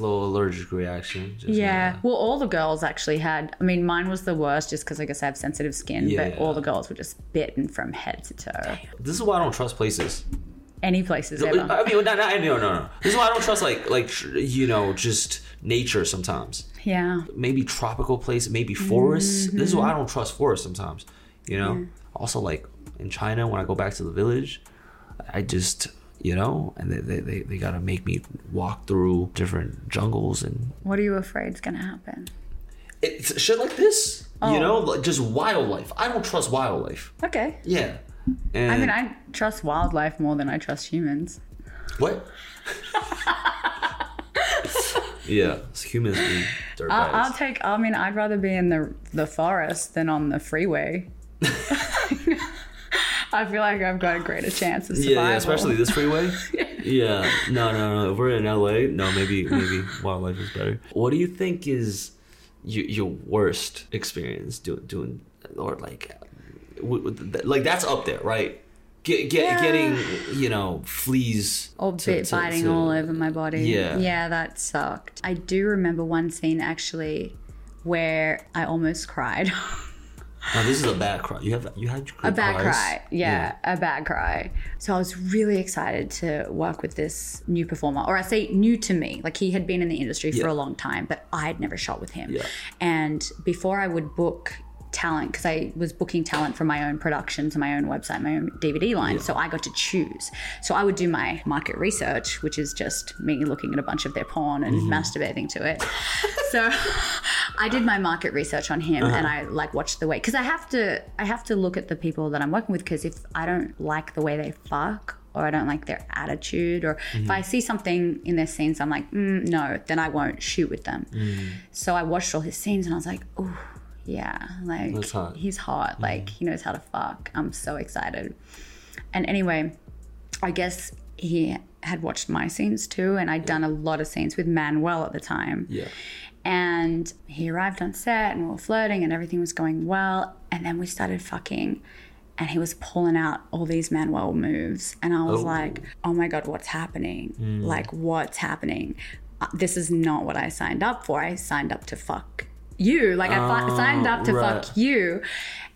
little allergic reaction. Just, yeah. Well, all the girls actually had. I mean, mine was the worst just because I guess I have sensitive skin. Yeah, but all the girls were just bitten from head to toe. This is why I don't trust places. Any places ever. I mean, no, no, no, no, no. This is why I don't trust like, like you know, just nature sometimes. yeah. Maybe tropical place, maybe forests. This is why I Mm-hmm. don't trust forests sometimes. You know. Also, like in China, when I go back to the village, I just you know, and they they, they, they got to make me walk through different jungles and What are you afraid is going to happen? it's shit like this. Oh. You know, oh. like just wildlife. I don't trust wildlife. Okay. Yeah. And I mean, I trust wildlife more than I trust humans. what? yeah, it's humans be dirtbags. I'll, I'll take. I mean, I'd rather be in the the forest than on the freeway. I feel like I've got a greater chance of survival. Yeah, yeah, especially this freeway. yeah, no, no, no. If we're in LA, no, maybe maybe wildlife is better. What do you think is your, your worst experience doing doing or like like that's up there, right? Get, get Yeah. getting you know fleas or to- bit biting to- all over my body. Yeah. yeah, that sucked. I do remember one scene actually where I almost cried. Now, this is a bad cry. You have you had a bad cries? cry yeah, a bad cry so i was really excited to work with this new performer or i say new to me like he had been in the industry for a long time but i had never shot with him Yeah. and before i would book talent because i was booking talent for my own productions my own website my own dvd line. So i got to choose. So i would do my market research which is just me looking at a bunch of their porn and Mm-hmm. masturbating to it. So I did my market research on him and I like watched the way because I have to I have to look at the people that I'm working with because if I don't like the way they fuck or I don't like their attitude or if I see something in their scenes I'm like mm, no then I won't shoot with them. So I watched all his scenes and I was like oh yeah like That's hot. he's hot like he knows how to fuck. I'm so excited. And anyway, I guess he had watched my scenes too, and I'd done a lot of scenes with Manuel at the time. Yeah. And he arrived on set, and we were flirting, and everything was going well. And then we started fucking, and he was pulling out all these Manuel moves, and I was Oh. like, "Oh my god, what's happening? Like, what's happening? Uh, This is not what I signed up for. I signed up to fuck." You like I fi- signed up to ah, right. fuck you,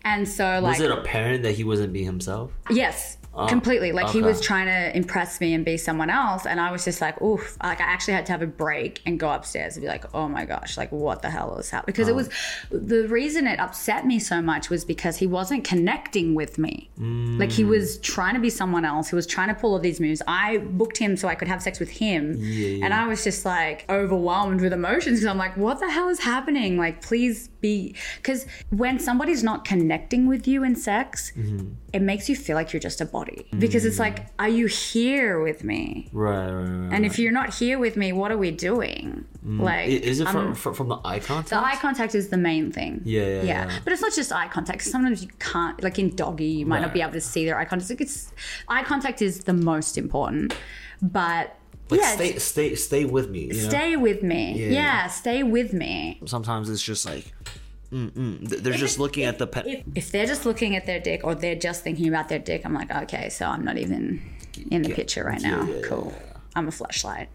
and so like Was it apparent that he wasn't being himself? Yes, Oh, completely. Like he was trying to impress me and be someone else, and I was just like, oof. Like I actually had to have a break and go upstairs and be like, oh my gosh, like what the hell is happening? Because it oh. was the reason it upset me so much was because he wasn't connecting with me. Mm. Like he was trying to be someone else. He was trying to pull all these moves. I booked him so I could have sex with him, and I was just like overwhelmed with emotions because I'm like, what the hell is happening? Like, please be because when somebody's not connecting with you in sex, mm-hmm. it makes you feel like you're just a body because it's mm. like, are you here with me? Right, right, right. And if you're not here with me, what are we doing? Mm. Like, is it from, from from the eye contact? the eye contact is the main thing. Yeah, yeah, yeah. But it's not just eye contact. Sometimes you can't, like in doggy, you might not be able to see their eye contact. Like it's, eye contact is the most important. But like yeah, stay stay stay with me. You know? stay with me. Yeah. Yeah. stay with me. Sometimes it's just like, mm, mm. They're just looking at the pet. If, if they're just looking at their dick or they're just thinking about their dick, I'm like, okay, so I'm not even in the picture right now. yeah, yeah, cool. I'm a Fleshlight.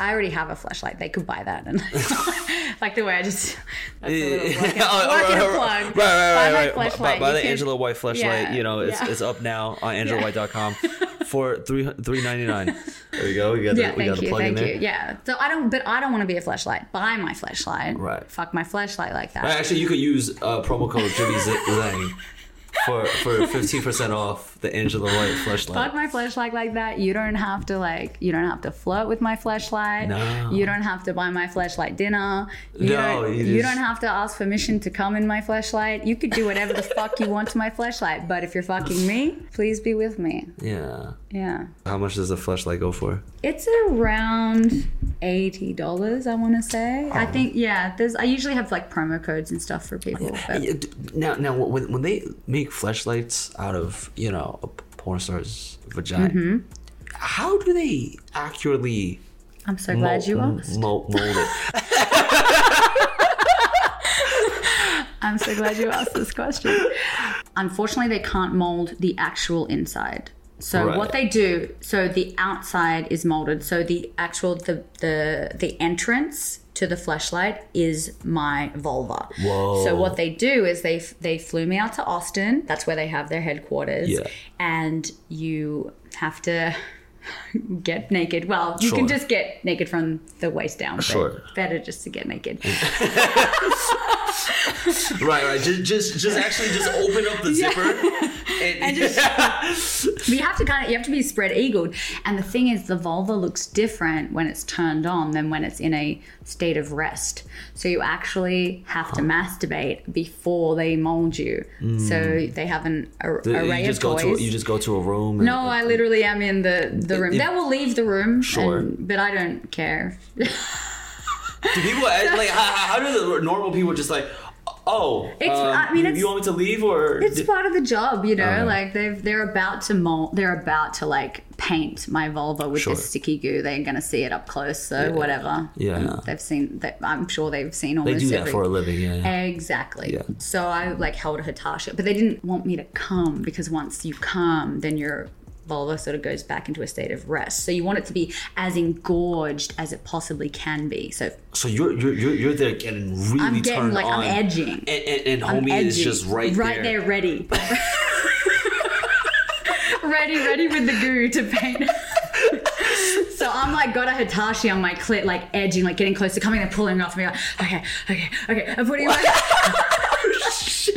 I already have a Fleshlight. They could buy that, and like the way I just that's a little working, Oh, working right, plug. right, right, Buy right, my right. Buy- Fleshlight. Buy the can- Angela White Fleshlight. Yeah, You know, it's yeah. it's up now on AngelaWhite.com for three three ninety nine. There you go. We got Yeah, the, we got thank the you, plug in thank there. you. Yeah. So I don't, but I don't want to be a Fleshlight. Buy my Fleshlight. Right. Fuck my Fleshlight like that. Actually, you could use uh, promo code Jimmy Z- Zhang for for fifteen percent off the Angela White Fleshlight. Fuck my Fleshlight like that. You don't have to like. You don't have to flirt with my Fleshlight. No. You don't have to buy my Fleshlight dinner. You No, don't, you you, just- don't have to ask permission to come in my Fleshlight. You could do whatever the fuck you want to my Fleshlight. But if you're fucking me, please be with me. Yeah. Yeah. How much does a Fleshlight go for? It's around eighty dollars. I want to say. I oh. think yeah. There's. I usually have like promo codes and stuff for people. But Now, now, when when they make Fleshlights out of you know a porn star's vagina, Mm-hmm. how do they accurately I'm so glad you asked. mold, mold it? I'm so glad you asked this question. Unfortunately, they can't mold the actual inside. So Right. what they do, so the outside is molded. So the actual the the the entrance to the Fleshlight is my vulva. Whoa. So what they do is they they flew me out to Austin. That's where they have their headquarters. Yeah. And you have to get naked. Well, you Sure. can just get naked from the waist down. but Sure. Better just to get naked. right, right. Just, just, just actually, just open up the Yeah. zipper and, And just- you have to kind of you have to be spread eagled and the thing is the vulva looks different when it's turned on than when it's in a state of rest so you actually have to masturbate before they mold you so mm. they have an ar- you array just of go toys to you just go to a room. And, no i literally am in the the room If- they will leave the room Sure. and- but i don't care Do people like how, how do the normal people just like? Oh, It's- um, I mean, you- it's- you want me to leave or? It's part of the job, you know. Alright. Like they've they're about to mold, they're about to like paint my vulva with Sure. this sticky goo. They're gonna see it up close, so whatever. Yeah. And they've seen. They, I'm sure they've seen they almost do that every. for a living. Yeah. yeah. Exactly. Yeah. So I like held Hitachi, but they didn't want me to come because once you come, then your vulva sort of goes back into a state of rest. So you want it to be as engorged as it possibly can be. So So you're you're you're, you're there getting really I'm getting turned like on. I'm edging. and, and, and homie is just right, there. right there, ready. ready, ready with the goo to paint. so I'm like got a Hitachi on my clit, like edging, like getting closer, coming and pulling off me. Like, okay, okay, okay. I'm putting my.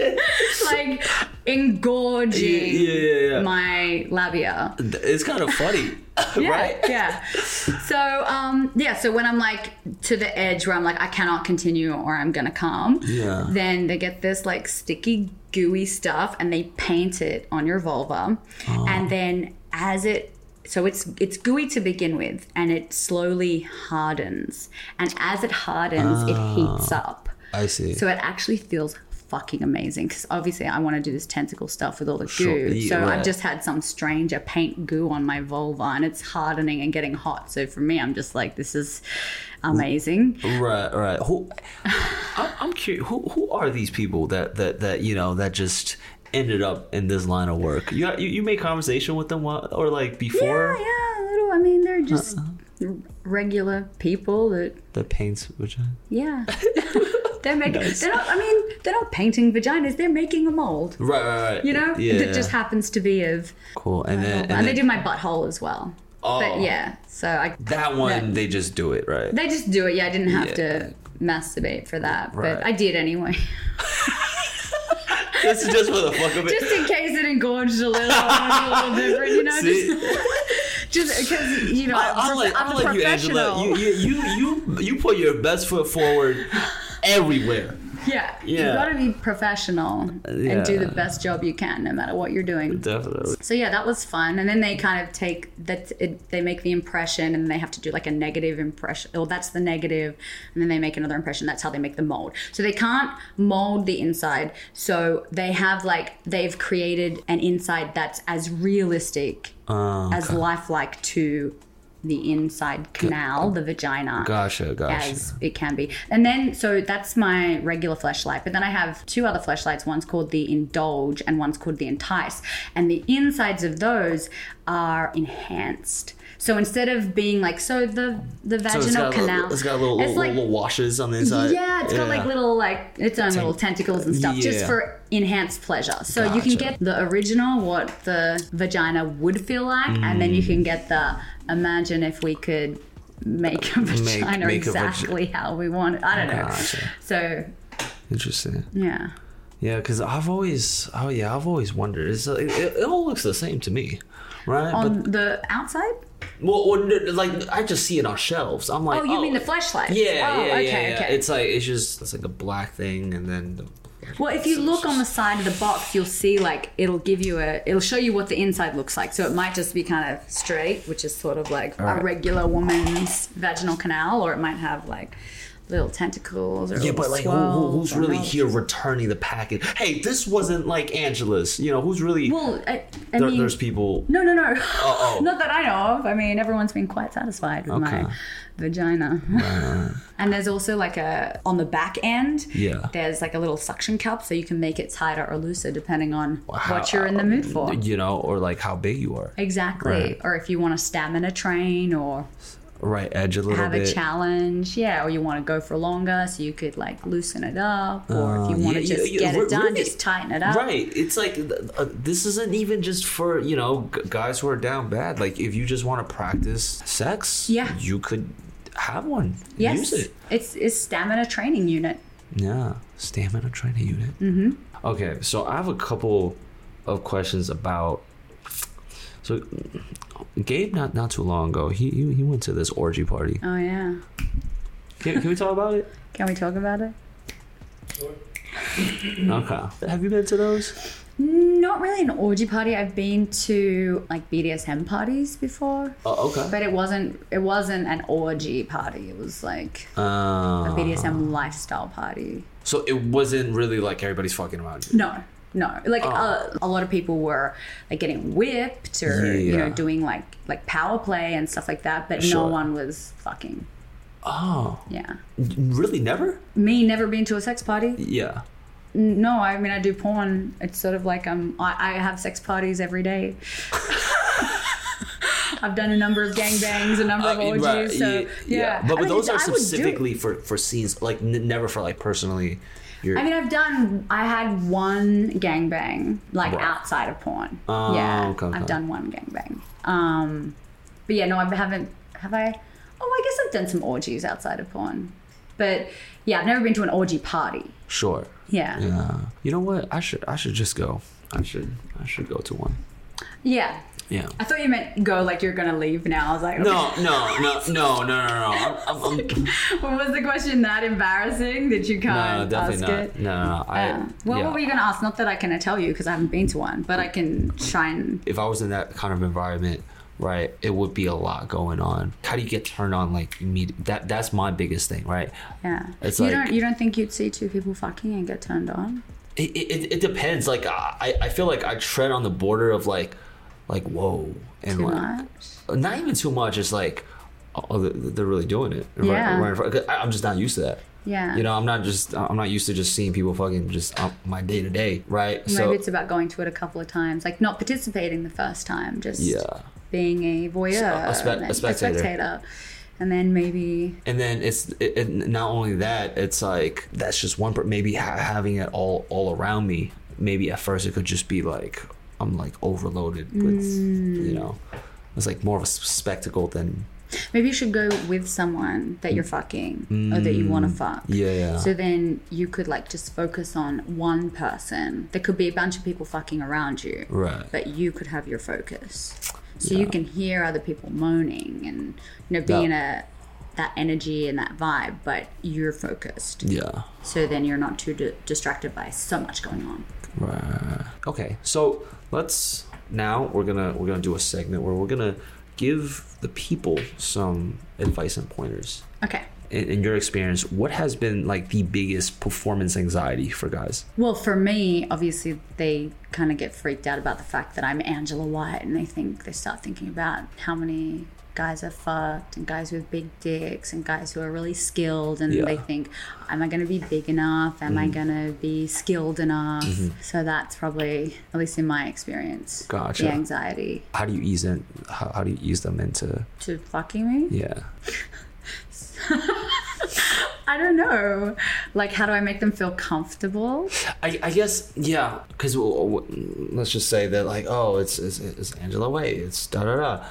like engorging Yeah, yeah, yeah. my labia. It's kind of funny, Yeah, right? yeah. So um, yeah. So when I'm like to the edge where I'm like I cannot continue or I'm gonna come. Yeah. Then they get this like sticky gooey stuff and they paint it on your vulva, Oh. and then as it so it's it's gooey to begin with and it slowly hardens and as it hardens it heats up I see. so it actually feels fucking amazing because obviously I want to do this tentacle stuff with all the Sure, goo. yeah, so right. I've just had some stranger paint goo on my vulva and it's hardening and getting hot. So for me, I'm just like, this is amazing. Right, right. Who? I'm, I'm curious. Who who are these people that that that you know that just ended up in this line of work? You you, you make conversation with them while, or like before yeah. Yeah. Little, I mean, they're just Uh-uh. regular people that, the paints vagina. yeah. they're making, they're not, I mean, they're not painting vaginas, they're making a mold. Right, right, right. You know, yeah, that just happens to be of, cool. And then, and, and they do my butthole as well. Oh. But yeah, so I that one, they just do it right. They just do it. Yeah, I didn't have Yeah. to masturbate for that, Right. but I did anyway. this is just for the fuck of it. just in case it engorged a little, a little different, you know. See? Just because you know, I, I I'm, like, I'm I a like you, Angela. You, you, you, you, you put your best foot forward everywhere. yeah, you Yeah. got to be professional and do the best job you can, no matter what you're doing. Definitely. So yeah, that was fun. And then they kind of take that it, they make the impression, and they have to do like a negative impression. Oh, that's the negative, and then they make another impression. That's how they make the mold. So they can't mold the inside. So they have like they've created an inside that's as realistic Uh, as lifelike to the inside canal, the vagina gotcha, gotcha. as it can be. And then, so that's my regular Fleshlight. But then I have two other Fleshlights. One's called the Indulge and one's called the Entice. And the insides of those are enhanced. So instead of being like, so the the vaginal it's canal, little, it's got little, it's little, like- little washes on the inside. yeah, it's got like little like its own little tentacles and stuff, just for enhanced pleasure. So you can get the original, what the vagina would feel like, and then you Mm. can get the imagine if we could make a vagina make a vag- exactly how we want it. I don't know. Gotcha. So Interesting. yeah, Yeah, because I've always, oh yeah, I've always wondered. It's, like, it, it all looks the same to me, right? on the outside. Well, well, like I just see it on shelves. I'm like, Oh, you mean the oh, Fleshlight? Yeah, Oh, yeah, okay, yeah, yeah. okay. It's like it's just it's like a black thing, and then the, Well, if you look on the side of the box, you'll see like it'll give you a, it'll show you what the inside looks like. So it might just be kind of straight, which is sort of like a regular woman's vaginal canal, or it might have like little tentacles or yeah, but like who, who, who's really here returning the package? Hey, this wasn't like Angela's. You know, who's really? Well, I, I there, mean, there's people. no, no, no, oh. not that I know of. I mean, everyone's been quite satisfied with Okay. my vagina. and there's also like a on the back end. Yeah. There's like a little suction cup, so you can make it tighter or looser depending on How- what you're in the mood uh, for. You know, or like how big you are. Exactly. Right. Or if you want to stamina train or Right, edge a little have bit. Have a challenge, yeah, or you want to go for longer, so you could like loosen it up, or if you Uh, want yeah, to just yeah, get yeah, it done, really- just tighten it up. Right. It's like uh, this isn't even just for you know g- guys who are down bad. Like if you just want to practice sex, Yeah. you could have one. Yes, Use it. it's it's stamina training unit. Yeah, stamina training unit. Mm-hmm. Okay, so I have a couple of questions about. So, Gabe, not not too long ago, he he, he went to this orgy party. Oh yeah. Can, can we talk about it? Can we talk about it? Okay. Have you been to those? Not really an orgy party. I've been to like BDSM parties before, Oh, okay. but it wasn't. It wasn't an orgy party. It was like Uh, a BDSM lifestyle party. so it wasn't really like everybody's fucking around. you. No, no. Like Oh. uh, a lot of people were like getting whipped or you know doing like like power play and stuff like that, but no one was fucking. Oh, Yeah. really? Never? Me never been to a sex party. Yeah. No, I mean I do porn. It's sort of like um I, I have sex parties every day. I've done a number of gangbangs, a number of Uh, orgies. right, so ye- yeah, But, but those are I would do it. specifically for for scenes, like n- never for like personally. Your, I mean, I've done. I had one gangbang like Right. outside of porn. Oh, yeah, okay, okay. I've done one gangbang. Um, but yeah, no, I haven't. Have I? Oh, I guess I've done some orgies outside of porn. But yeah, I've never been to an orgy party. sure. Yeah. yeah, Yeah. You know what? I should I should just go. I should I should go to one. Yeah. I thought you meant go like you're gonna leave now. I was like, okay. No, no, no, no, no, no, no. I'm, I'm, I'm, Well, was the question that embarrassing that you no, can't definitely ask not. it? No, no, no. I, um, Yeah. Well, yeah. what were you gonna ask? Not that I can tell you because I haven't been to one, but I can try and. if I was in that kind of environment, right, it would be a lot going on. How do you get turned on like immediate? That that's my biggest thing, right? Yeah. It's you like- don't. You don't think you'd see two people fucking and get turned on? It, it, it depends. Like I, I feel like I tread on the border of like, like whoa, and Too like much. not even too much. It's like, oh, oh they're they're really doing it. Yeah. right I- I'm just not used to that. Yeah. You know, I'm not just I'm not used to just seeing people fucking just my day to day, right? Maybe so it's about going to it a couple of times, like not participating the first time, just yeah. being a voyeur, A spe- and a spectator. and then maybe and then it's it, it, not only that it's like that's just one maybe ha- having it all all around me maybe at first it could just be like i'm like overloaded with Mm. you know it's like more of a spectacle than maybe you should go with someone that you're fucking or that you want to fuck. Mm. yeah yeah So then you could like just focus on one person. There could be a bunch of people fucking around you, right but you could have your focus. So you can hear other people moaning and you know be in a that energy and that vibe, but you're focused. yeah So then you're not too di- distracted by so much going on. right okay so let's now we're gonna we're gonna do a segment where we're gonna give the people some advice and pointers Okay. in, in your experience what has been like the biggest performance anxiety for guys Well, for me, obviously, they kind of get freaked out about the fact that I'm Angela White, and they think they start thinking about how many guys are fucked, and guys with big dicks, and guys who are really skilled, and Yeah. they think, am I going to be big enough? Am I mm-hmm. going to be skilled enough? Mm-hmm. So that's probably, at least in my experience, Gotcha. the anxiety how do you ease in how, how do you ease them into to fucking me. yeah I don't know. Like, how do I make them feel comfortable? i, I guess yeah because let's just say that like oh it's it's, it's angela way it's da da da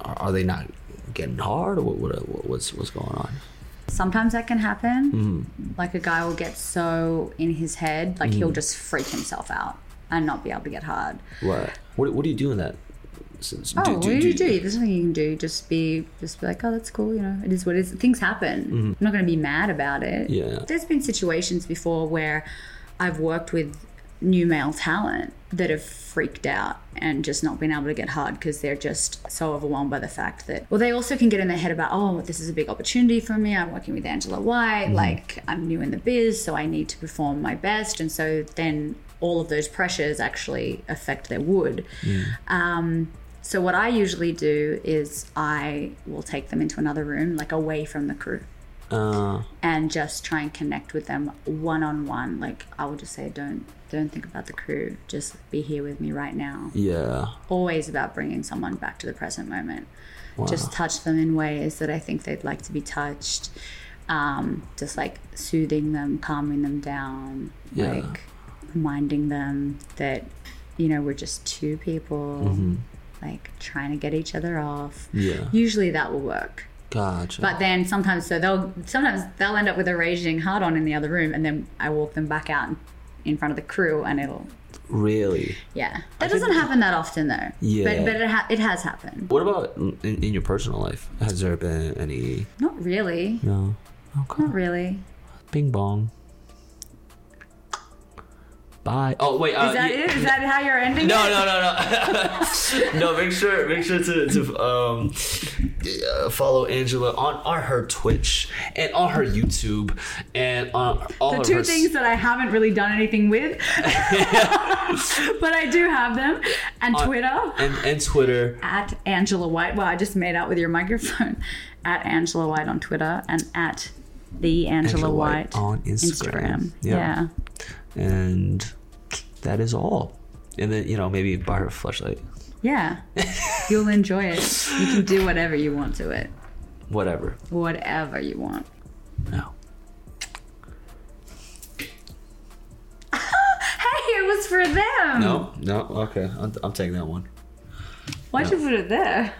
are, they not getting hard or what, what what's what's going on Sometimes that can happen. Mm-hmm. Like a guy will get so in his head, like he'll just freak himself out and not be able to get hard. right what, what do you do in that sense? Oh, what do you do? There's nothing you can do. Just be, just be like, oh, that's cool. You know, it is what it is. Things happen. I'm not going to be mad about it. Mm-hmm. Yeah. There's been situations before where I've worked with new male talent that have freaked out and just not been able to get hard because they're just so overwhelmed by the fact that well they also can get in their head about oh this is a big opportunity for me. I'm working with angela white. Mm-hmm. like i'm new in the biz so i need to perform my best. And so then all of those pressures actually affect their wood. Mm. um, so what i usually do is i will take them into another room like away from the crew uh and just try and connect with them one on one. Like I would just say, don't don't think about the crew. Just be here with me right now. yeah Always about bringing someone back to the present moment. wow. Just touch them in ways that I think they'd like to be touched. Um, just like soothing them, calming them down, Yeah. like reminding them that you know we're just two people, Mm-hmm. like trying to get each other off yeah usually that will work Gotcha. But then sometimes, so they'll sometimes they'll end up with a raging hard on in the other room, and then I walk them back out in front of the crew, and it'll really? yeah. That doesn't happen that often though. Yeah. But but it ha- it has happened. What about in, in your personal life? Has there been any? Not really. No. Okay. Not really. Bing bong. Bye. Oh wait. Uh, Is that y- it? Is that how you're ending? No, it? no, no, no. no, make sure, make sure to, to um, uh, follow Angela on, on her Twitch and on her YouTube and on all The two her. things that I haven't really done anything with, but I do have them, and Twitter and, and Twitter. at Angela White. Well, I just made out with your microphone. At Angela White on Twitter and at the Angela, Angela White White, on Instagram. Yeah. Yeah. And that is all. And then you know maybe buy her a Fleshlight, Yeah. You'll enjoy it. You can do whatever you want to it. whatever. Whatever you want. No. Hey, it was for them. No, no. Okay, I'm, I'm taking that one. Why'd you put it there?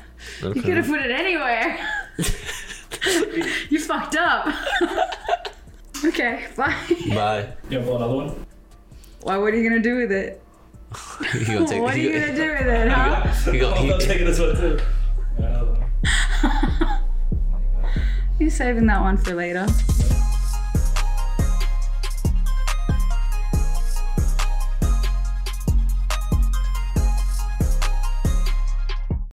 You could have put it anywhere. you fucked up. Okay, bye. Bye. You have another one? Why? What are you gonna do with it? You gonna take? what are you you gonna do with it, huh? You go, I'm he- taking this one too. Yeah, another one. You saving that one for later?